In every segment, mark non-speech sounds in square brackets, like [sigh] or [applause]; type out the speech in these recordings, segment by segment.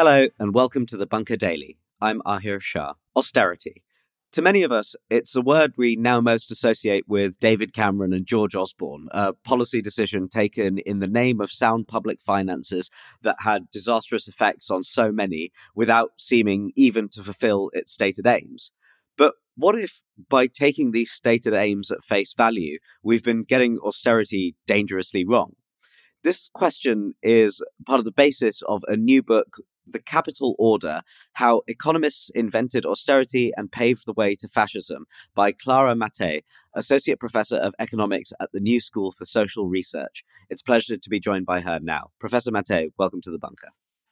Hello, and welcome to the Bunker Daily. I'm Ahir Shah. Austerity. To many of us, it's a word we now most associate with David Cameron and George Osborne, a policy decision taken in the name of sound public finances that had disastrous effects on so many without seeming even to fulfill its stated aims. But what if, by taking these stated aims at face value, we've been getting austerity dangerously wrong? This question is part of the basis of a new book the Capital Order How Economists Invented Austerity and Paved the Way to Fascism by Clara Mattei, Associate Professor of Economics at the New School for Social Research. It's a pleasure to be joined by her now. Professor Mattei, welcome to the bunker.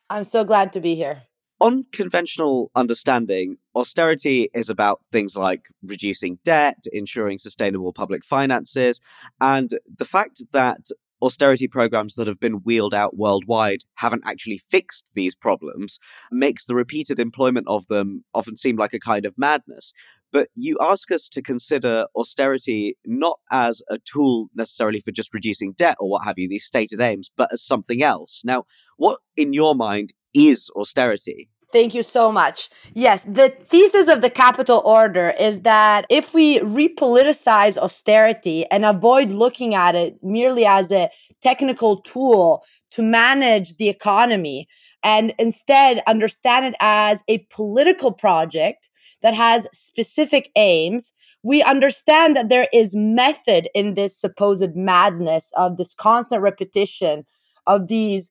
I'm so glad to be here. On conventional understanding, austerity is about things like reducing debt, ensuring sustainable public finances, and the fact that austerity programs that have been wheeled out worldwide haven't actually fixed these problems makes the repeated employment of them often seem like a kind of madness. But you ask us to consider austerity not as a tool necessarily for just reducing debt or what have you, these stated aims, but as something else. Now, what in your mind is austerity? Thank you so much. Yes, the thesis of the capital order is that if we repoliticize austerity and avoid looking at it merely as a technical tool to manage the economy and instead understand it as a political project that has specific aims, we understand that there is method in this supposed madness of this constant repetition of these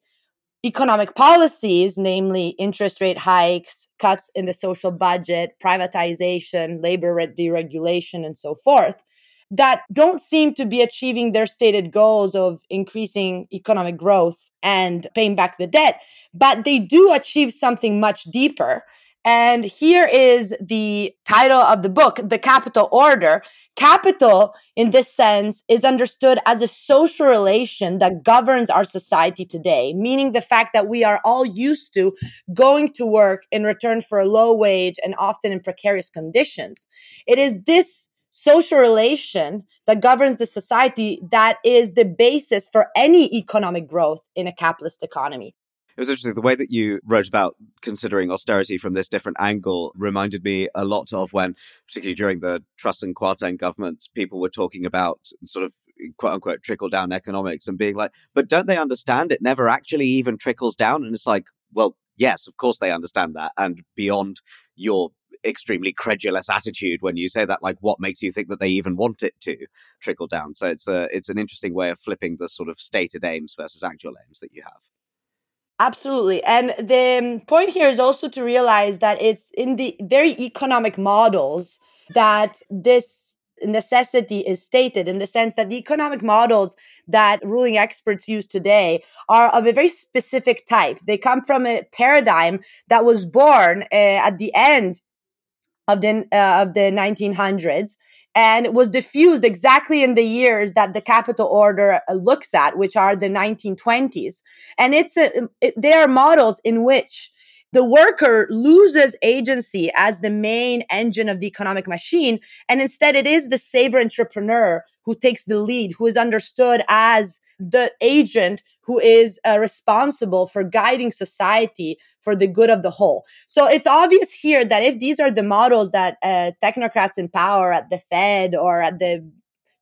economic policies, namely interest rate hikes, cuts in the social budget, privatization, labor deregulation, and so forth, that don't seem to be achieving their stated goals of increasing economic growth and paying back the debt, but they do achieve something much deeper. And here is the title of the book, The Capital Order. Capital, in this sense, is understood as a social relation that governs our society today, meaning the fact that we are all used to going to work in return for a low wage and often in precarious conditions. It is this social relation that governs the society that is the basis for any economic growth in a capitalist economy it was interesting. The way that you wrote about considering austerity from this different angle reminded me a lot of when, particularly during the Truss and Kwarteng governments, people were talking about sort of quote unquote trickle down economics and being like, but don't they understand it never actually even trickles down? And it's like, well, yes, of course they understand that. And beyond your extremely credulous attitude when you say that like what makes you think that they even want it to trickle down so it's a it's an interesting way of flipping the sort of stated aims versus actual aims that you have Absolutely. And the um, point here is also to realize that it's in the very economic models that this necessity is stated in the sense that the economic models that ruling experts use today are of a very specific type. They come from a paradigm that was born uh, at the end of the uh, of the 1900s and was diffused exactly in the years that the capital order uh, looks at which are the 1920s and it's a, it, they are models in which the worker loses agency as the main engine of the economic machine and instead it is the saver entrepreneur who takes the lead who is understood as the agent who is uh, responsible for guiding society for the good of the whole. So it's obvious here that if these are the models that uh, technocrats in power at the Fed or at the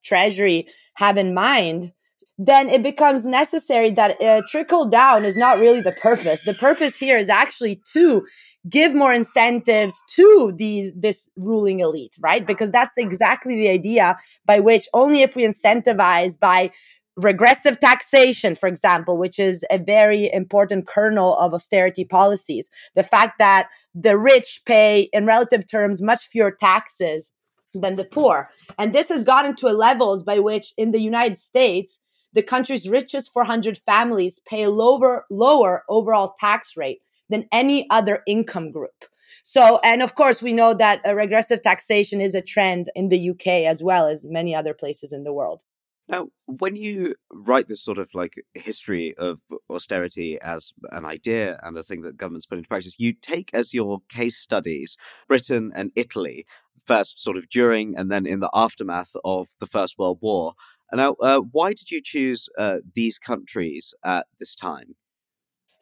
Treasury have in mind, then it becomes necessary that uh, trickle down is not really the purpose. The purpose here is actually to give more incentives to these this ruling elite, right? Because that's exactly the idea by which only if we incentivize by regressive taxation, for example, which is a very important kernel of austerity policies. The fact that the rich pay, in relative terms, much fewer taxes than the poor. And this has gotten to a levels by which in the United States, the country's richest 400 families pay a lower, lower overall tax rate than any other income group. So, and of course, we know that a regressive taxation is a trend in the UK as well as many other places in the world. Now, when you write this sort of like history of austerity as an idea and a thing that governments put into practice, you take as your case studies Britain and Italy, first sort of during and then in the aftermath of the First World War. Now, uh, why did you choose uh, these countries at this time?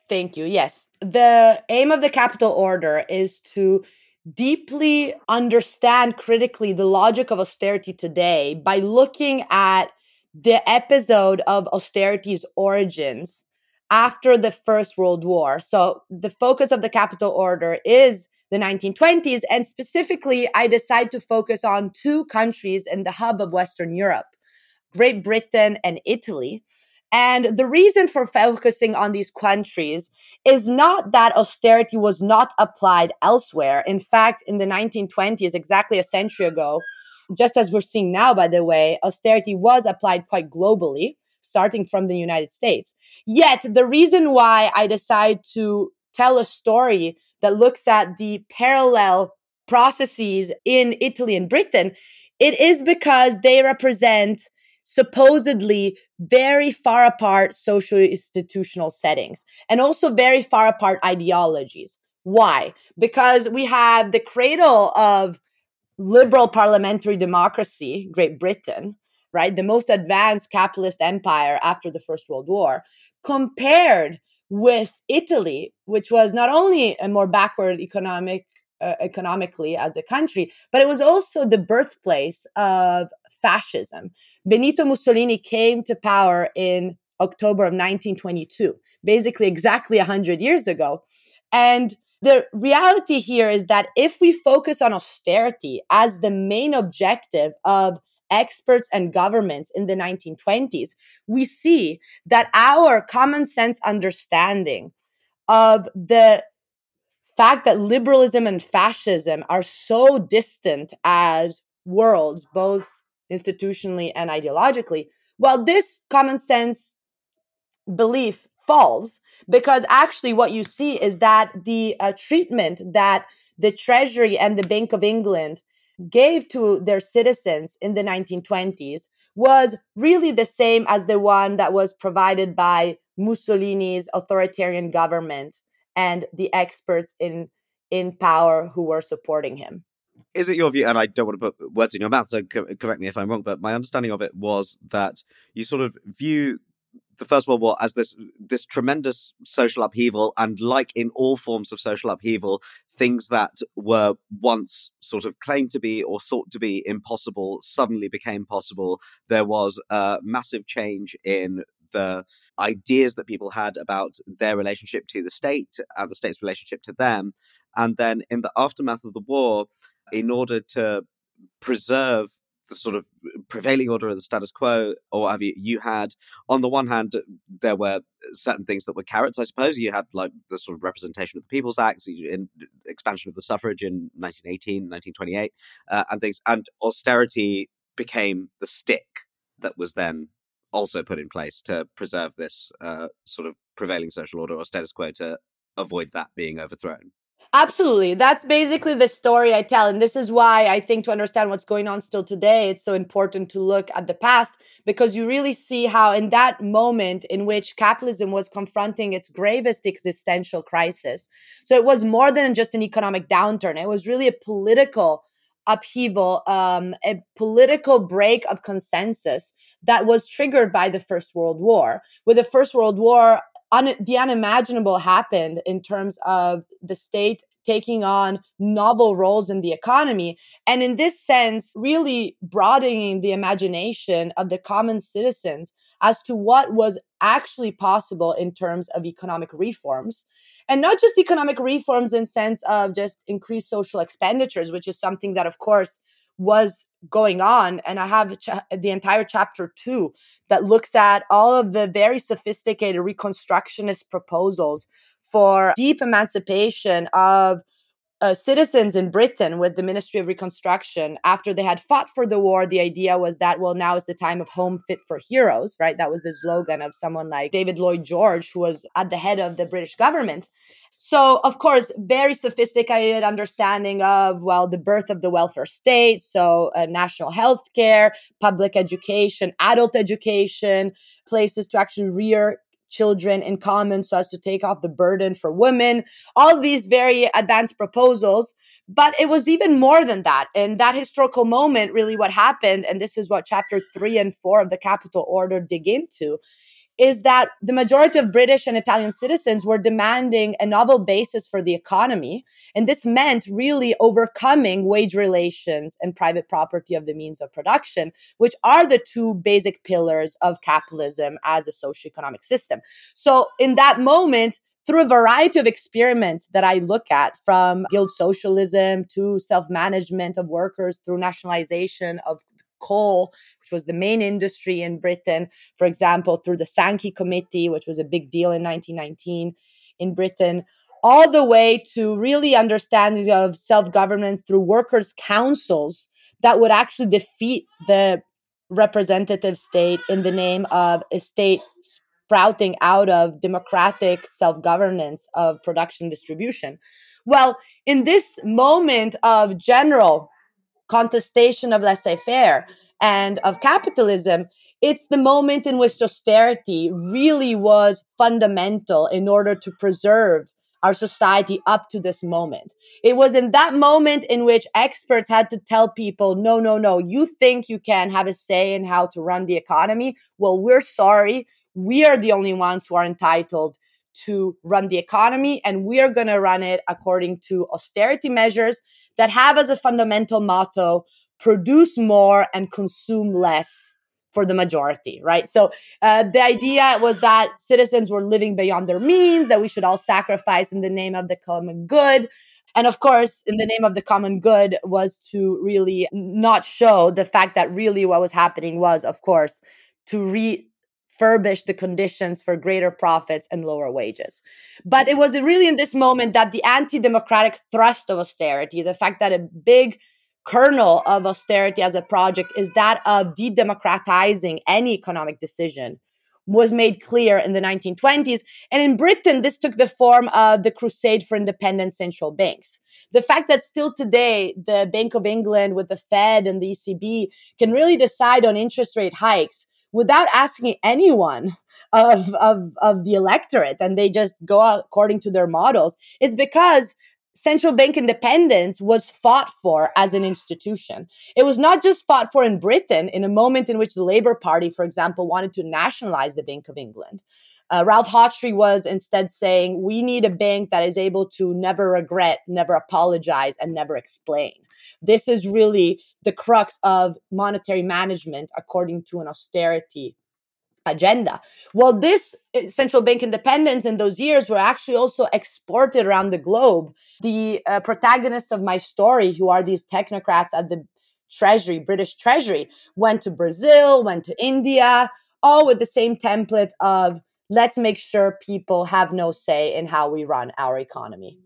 Thank you. Yes. The aim of the capital order is to deeply understand critically the logic of austerity today by looking at the episode of austerity's origins after the First World War. So the focus of the capital order is the 1920s. And specifically, I decide to focus on two countries in the hub of Western Europe Great Britain and Italy. And the reason for focusing on these countries is not that austerity was not applied elsewhere. In fact, in the 1920s, exactly a century ago, just as we're seeing now, by the way, austerity was applied quite globally, starting from the United States. Yet, the reason why I decide to tell a story that looks at the parallel processes in Italy and Britain, it is because they represent supposedly very far apart social institutional settings and also very far apart ideologies. Why? Because we have the cradle of liberal parliamentary democracy, Great Britain, right? The most advanced capitalist empire after the First World War, compared with Italy, which was not only a more backward economic uh, economically as a country, but it was also the birthplace of fascism. Benito Mussolini came to power in October of 1922, basically exactly 100 years ago. And the reality here is that if we focus on austerity as the main objective of experts and governments in the 1920s, we see that our common sense understanding of the fact that liberalism and fascism are so distant as worlds, both institutionally and ideologically, well, this common sense belief falls because actually what you see is that the uh, treatment that the Treasury and the Bank of England gave to their citizens in the 1920s was really the same as the one that was provided by Mussolini's authoritarian government and the experts in in power who were supporting him. Is it your view? And I don't want to put words in your mouth, so correct me if I'm wrong. But my understanding of it was that you sort of view the First World War as this this tremendous social upheaval, and like in all forms of social upheaval, things that were once sort of claimed to be or thought to be impossible suddenly became possible. There was a massive change in the ideas that people had about their relationship to the state and the state's relationship to them. And then in the aftermath of the war, in order to preserve the sort of prevailing order of the status quo or have you, you had on the one hand there were certain things that were carrots i suppose. You had like the sort of representation of the people's act in expansion of the suffrage in 1918 1928 uh, and things and austerity became the stick that was then also put in place to preserve this uh, sort of prevailing social order or status quo to avoid that being overthrown Absolutely. That's basically the story I tell. And this is why I think to understand what's going on still today, it's so important to look at the past because you really see how, in that moment in which capitalism was confronting its gravest existential crisis, so it was more than just an economic downturn, it was really a political upheaval, um, a political break of consensus that was triggered by the First World War. With the First World War, un- the unimaginable happened in terms of the state taking on novel roles in the economy. And in this sense, really broadening the imagination of the common citizens as to what was actually possible in terms of economic reforms. And not just economic reforms in sense of just increased social expenditures, which is something that, of course, was going on. And I have cha- the entire chapter two that looks at all of the very sophisticated reconstructionist proposals for deep emancipation of uh, citizens in Britain with the Ministry of Reconstruction after they had fought for the war. The idea was that, well, now is the time of home fit for heroes, right? That was the slogan of someone like David Lloyd George, who was at the head of the British government. So, of course, very sophisticated understanding of, well, the birth of the welfare state. So, uh, national health care, public education, adult education, places to actually rear children in common so as to take off the burden for women, all these very advanced proposals. But it was even more than that. In that historical moment, really what happened, and this is what chapter three and four of the Capital Order dig into, is that the majority of British and Italian citizens were demanding a novel basis for the economy. And this meant really overcoming wage relations and private property of the means of production, which are the two basic pillars of capitalism as a socioeconomic system. So, in that moment, through a variety of experiments that I look at, from guild socialism to self management of workers through nationalization of coal, which was the main industry in Britain, for example, through the Sankey Committee, which was a big deal in 1919 in Britain, all the way to really understanding of self governance through workers' councils that would actually defeat the representative state in the name of a state sprouting out of democratic self governance of production distribution. Well, in this moment of general contestation of laissez faire and of capitalism, it's the moment in which austerity really was fundamental in order to preserve our society up to this moment. It was in that moment in which experts had to tell people, no, no, no, you think you can have a say in how to run the economy? Well, we're sorry we are the only ones who are entitled to run the economy and we are going to run it according to austerity measures that have as a fundamental motto produce more and consume less for the majority right? So uh, the idea was that citizens were living beyond their means that we should all sacrifice in the name of the common good. And of course, in the name of the common good was to really not show the fact that really what was happening was, of course, to re furbish the conditions for greater profits and lower wages. But it was really in this moment that the anti democratic thrust of austerity, the fact that a big kernel of austerity as a project is that of de democratizing any economic decision was made clear in the 1920s. And in Britain, this took the form of the crusade for independent central banks. The fact that still today, the Bank of England with the Fed and the ECB can really decide on interest rate hikes without asking anyone of, of, of the electorate and they just go according to their models it's because central bank independence was fought for as an institution. It was not just fought for in Britain in a moment in which the Labour Party, for example, wanted to nationalize the Bank of England. Uh, Ralph Hawtrey was instead saying, we need a bank that is able to never regret, never apologize, and never explain. This is really the crux of monetary management according to an austerity agenda. Well, this uh, central bank independence in those years were actually also exported around the globe. The uh, protagonists of my story, who are these technocrats at the Treasury, British Treasury, went to Brazil, went to India, all with the same template of let's make sure people have no say in how we run our economy.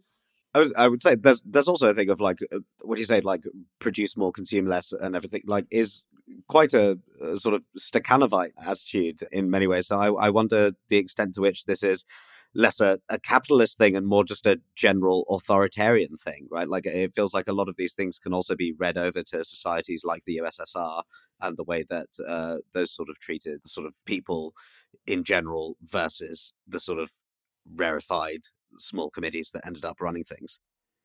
I would, I would say there's there's also a thing of like uh, what do you say like produce more, consume less, and everything. Like is quite a, a sort of Stakhanovite attitude in many ways. So I, I wonder the extent to which this is less a, a, capitalist thing and more just a general authoritarian thing, right? Like it feels like a lot of these things can also be read over to societies like the USSR and the way that uh, those sort of treated sort of people in general versus the sort of rarefied small committees that ended up running things.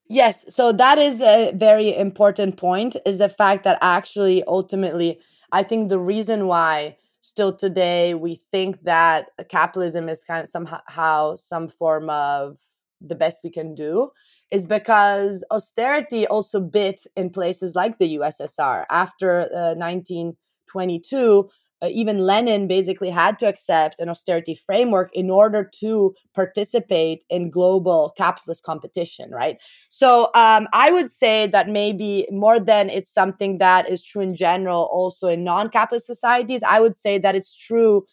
Yes, so that is a very important point is the fact that actually ultimately I think the reason why still today we think that capitalism is kind of somehow some form of the best we can do is because austerity also bit in places like the USSR after uh, 1922 uh, even Lenin basically had to accept an austerity framework in order to participate in global capitalist competition, right? So um, I would say that maybe more than it's something that is true in general, also in non capitalist societies, I would say that it's true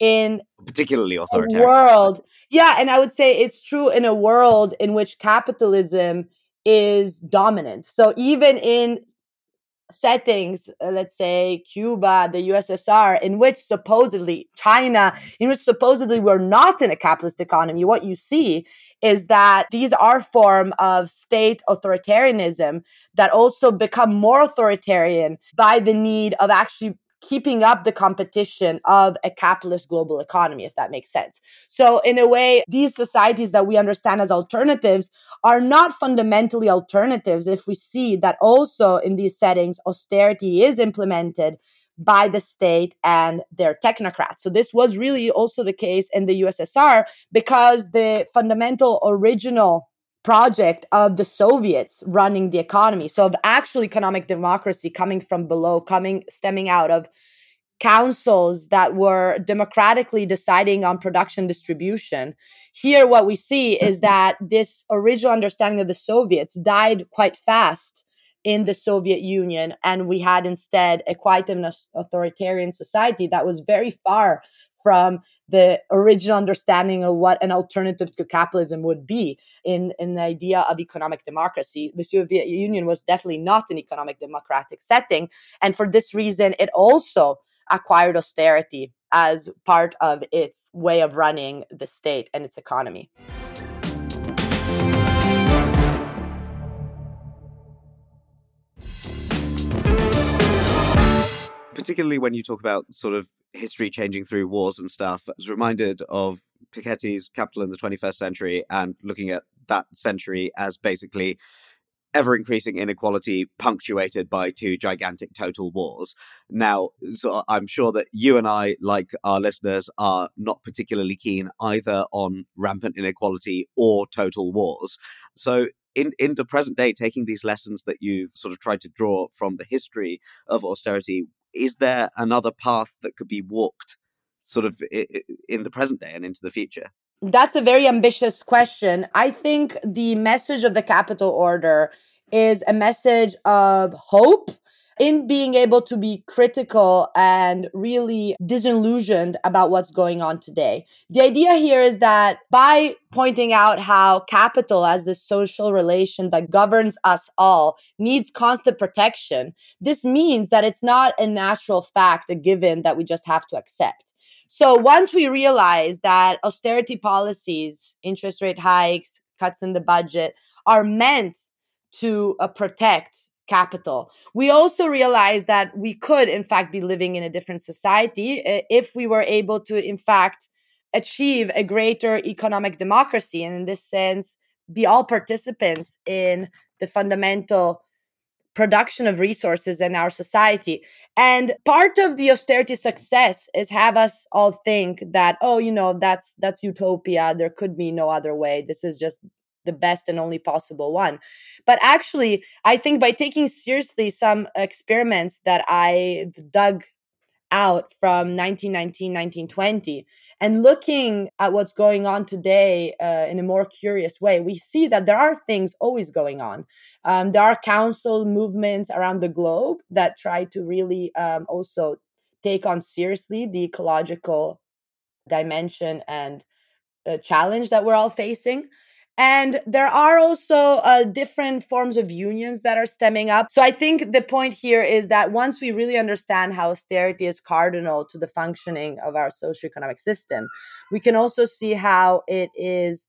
in particularly authoritarian world. Yeah, and I would say it's true in a world in which capitalism is dominant. So even in settings, uh, let's say Cuba, the USSR, in which supposedly China, in which supposedly we're not in a capitalist economy, what you see is that these are form of state authoritarianism that also become more authoritarian by the need of actually keeping up the competition of a capitalist global economy, if that makes sense. So, in a way, these societies that we understand as alternatives are not fundamentally alternatives if we see that also in these settings, austerity is implemented by the state and their technocrats. So this was really also the case in the USSR because the fundamental original project of the Soviets running the economy. So of actual economic democracy coming from below, coming stemming out of councils that were democratically deciding on production distribution. Here, what we see [laughs] is that this original understanding of the Soviets died quite fast in the Soviet Union, and we had instead a quite an authoritarian society that was very far from the original understanding of what an alternative to capitalism would be in, in the idea of economic democracy. The Soviet Union was definitely not an economic democratic setting. And for this reason, it also acquired austerity as part of its way of running the state and its economy. particularly when you talk about sort of history changing through wars and stuff, I was reminded of Piketty's Capital in the 21st Century and looking at that century as basically ever increasing inequality punctuated by two gigantic total wars. Now, so I'm sure that you and I, like our listeners, are not particularly keen either on rampant inequality or total wars. So, in, in the present day, taking these lessons that you've sort of tried to draw from the history of austerity, is there another path that could be walked sort of in the present day and into the future? That's a very ambitious question. I think the message of the capital order is a message of hope in being able to be critical and really disillusioned about what's going on today. The idea here is that by pointing out how capital, as the social relation that governs us all, needs constant protection, this means that it's not a natural fact, a given that we just have to accept. So once we realize that austerity policies, interest rate hikes, cuts in the budget are meant to uh, protect capital. We also realized that we could, in fact, be living in a different society eh, if we were able to, in fact, achieve a greater economic democracy. And in this sense, be all participants in the fundamental production of resources in our society. And part of the austerity success is have us all think that, oh, you know, that's that's utopia. There could be no other way. This is just the best and only possible one. But actually, I think by taking seriously some experiments that I dug out from 1919, 1920, and looking at what's going on today uh, in a more curious way, we see that there are things always going on. Um, there are council movements around the globe that try to really um, also take on seriously the ecological dimension and uh, challenge that we're all facing. And there are also uh, different forms of unions that are stemming up. So I think the point here is that once we really understand how austerity is cardinal to the functioning of our socioeconomic system, we can also see how it is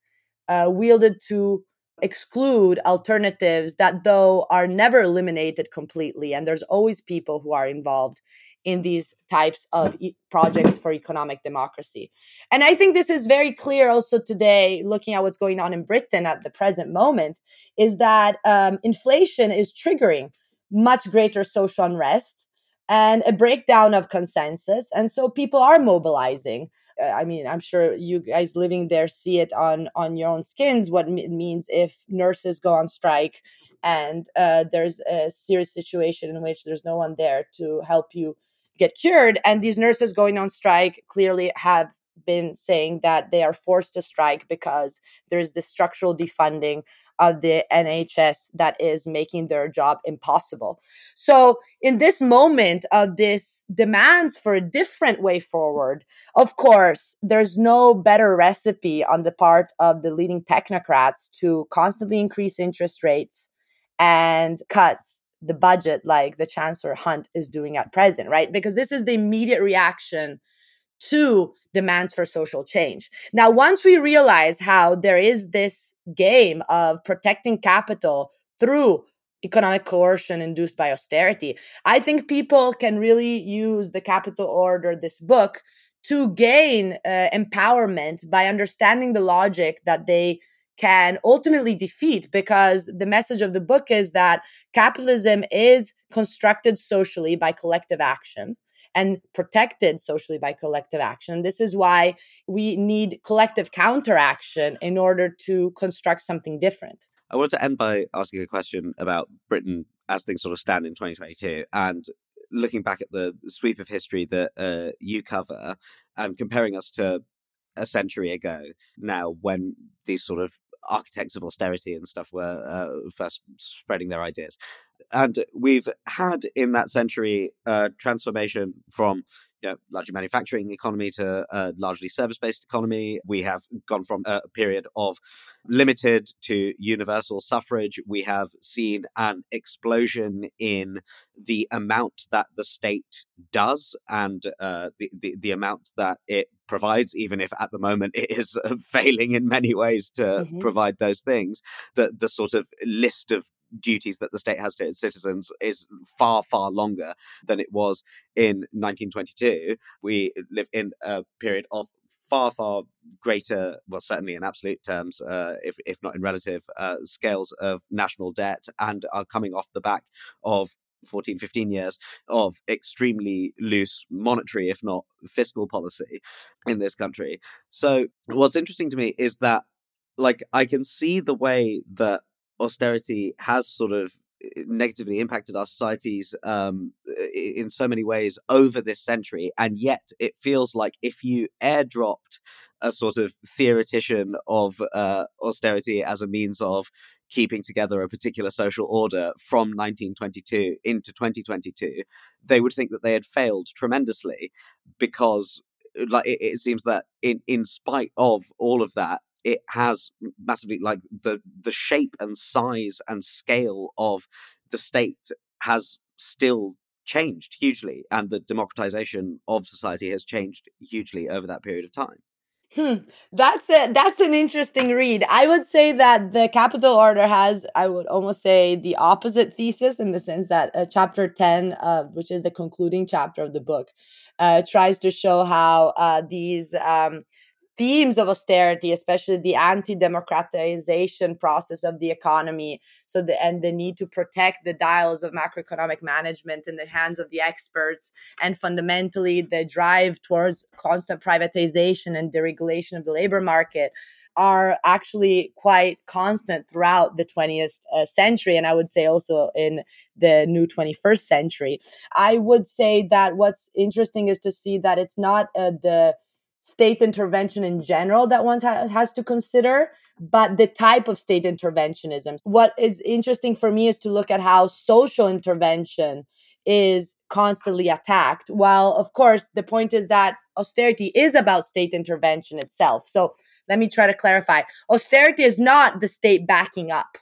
uh, wielded to exclude alternatives that, though, are never eliminated completely. And there's always people who are involved in these types of e- projects for economic democracy. And I think this is very clear also today, looking at what's going on in Britain at the present moment, is that um, inflation is triggering much greater social unrest and a breakdown of consensus. And so people are mobilizing. Uh, I mean, I'm sure you guys living there see it on on your own skins what it means if nurses go on strike and uh, there's a serious situation in which there's no one there to help you get cured. And these nurses going on strike clearly have been saying that they are forced to strike because there's this structural defunding of the NHS that is making their job impossible. So, in this moment of this demands for a different way forward, of course, there's no better recipe on the part of the leading technocrats to constantly increase interest rates and cuts the budget like the Chancellor Hunt is doing at present, right? Because this is the immediate reaction to demands for social change. Now, once we realize how there is this game of protecting capital through economic coercion induced by austerity, I think people can really use the capital order, this book, to gain uh, empowerment by understanding the logic that they can ultimately defeat because the message of the book is that capitalism is constructed socially by collective action and protected socially by collective action. This is why we need collective counteraction in order to construct something different. I want to end by asking a question about Britain as things sort of stand in 2022 and looking back at the sweep of history that uh, you cover and comparing us to a century ago now when these sort of architects of austerity and stuff were uh, first spreading their ideas. And we've had in that century a transformation from you know, largely manufacturing economy to a largely service based economy. We have gone from a period of limited to universal suffrage. We have seen an explosion in the amount that the state does and uh, the, the, the amount that it provides, even if at the moment it is uh, failing in many ways to mm-hmm. provide those things. The the sort of list of duties that the state has to its citizens is far, far longer than it was in 1922. We live in a period of far, far greater, well, certainly in absolute terms, uh, if, if not in relative uh, scales of national debt, and are coming off the back of 14, 15 years of extremely loose monetary, if not fiscal policy in this country. So, what's interesting to me is that, like, I can see the way that austerity has sort of eh, negatively impacted our societies um, in so many ways over this century. And yet it feels like if you airdropped a sort of theoretician of uh, austerity as a means of keeping together a particular social order from 1922 into 2022, they would think that they had failed tremendously because like it, it seems that in in spite of all of that it has massively like the the shape and size and scale of the state has still changed hugely and the democratization of society has changed hugely over that period of time Hmm. That's a that's an interesting read. I would say that the capital order has, I would almost say, the opposite thesis in the sense that uh, chapter ten, uh, which is the concluding chapter of the book, uh, tries to show how uh, these um, themes of austerity, especially the anti-democratization process of the economy, so the and the need to protect the dials of macroeconomic management in the hands of the experts, and fundamentally the drive towards constant privatization and deregulation of the labor market are actually quite constant throughout the 20th uh, century and i would say also in the new 21st century. I would say that what's interesting is to see that it's not uh, the state intervention in general that one ha- has to consider, but the type of state interventionism. What is interesting for me is to look at how social intervention is constantly attacked. While, of course, the point is that austerity is about state intervention itself. So let me try to clarify. Austerity is not the state backing up.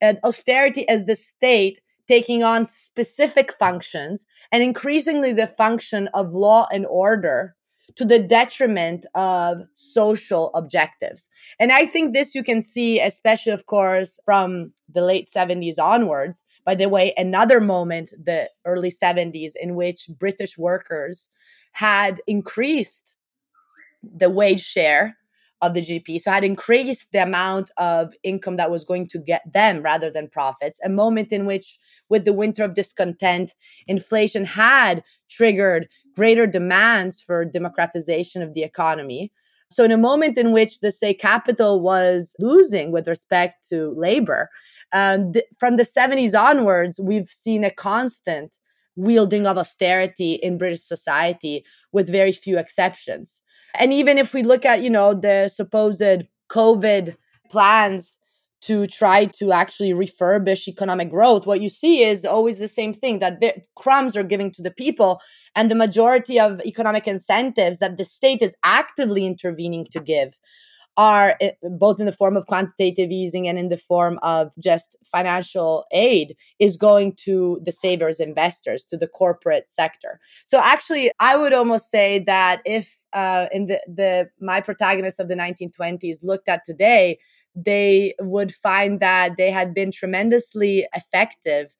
And austerity is the state taking on specific functions and increasingly the function of law and order to the detriment of social objectives. And I think this you can see, especially, of course, from the late 70s onwards. By the way, another moment, the early 70s, in which British workers had increased the wage share of the GDP. So I had increased the amount of income that was going to get them rather than profits. A moment in which, with the winter of discontent, inflation had triggered greater demands for democratization of the economy. So, in a moment in which the say capital was losing with respect to labor, um, th- from the 70s onwards, we've seen a constant wielding of austerity in British society with very few exceptions. And even if we look at, you know, the supposed COVID plans to try to actually refurbish economic growth, what you see is always the same thing that crumbs are giving to the people, and the majority of economic incentives that the state is actively intervening to give are both in the form of quantitative easing and in the form of just financial aid is going to the savers investors to the corporate sector. So actually i would almost say that if uh, in the, the my protagonists of the 1920s looked at today they would find that they had been tremendously effective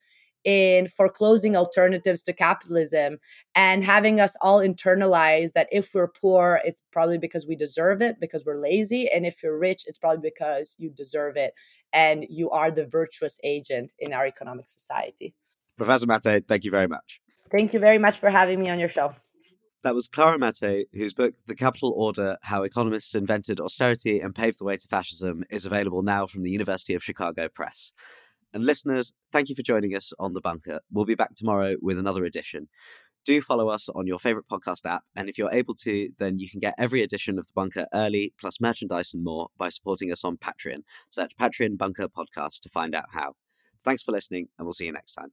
in foreclosing alternatives to capitalism and having us all internalize that if we're poor, it's probably because we deserve it, because we're lazy. And if you're rich, it's probably because you deserve it and you are the virtuous agent in our economic society. Professor Mattei, thank you very much. Thank you very much for having me on your show. That was Clara Mattei, whose book, The Capital Order How Economists Invented Austerity and Paved the Way to Fascism, is available now from the University of Chicago Press. And listeners, thank you for joining us on The Bunker. We'll be back tomorrow with another edition. Do follow us on your favorite podcast app, and if you're able to, then you can get every edition of The Bunker early, plus merchandise and more, by supporting us on Patreon. Search Patreon Bunker Podcast to find out how. Thanks for listening, and we'll see you next time.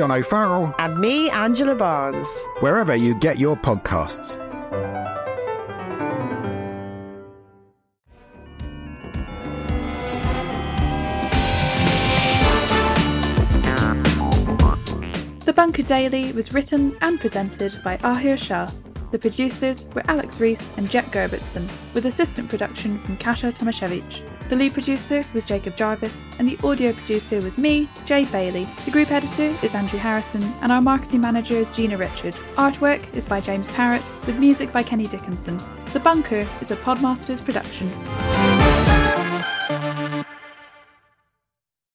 John O'Farrell. And me, Angela Barnes. Wherever you get your podcasts. The Bunker Daily was written and presented by Ahir Shah. The producers were Alex Rees and Jet Gerbertson, with assistant production from Kasia Tomasiewicz. The lead producer was Jacob Jarvis, and the audio producer was me, Jade Bailey. The group editor is Andrew Harrison, and our marketing manager is Gina Richard. Artwork is by James Parrott, with music by Kenny Dickinson. The Bunker is a Podmasters production.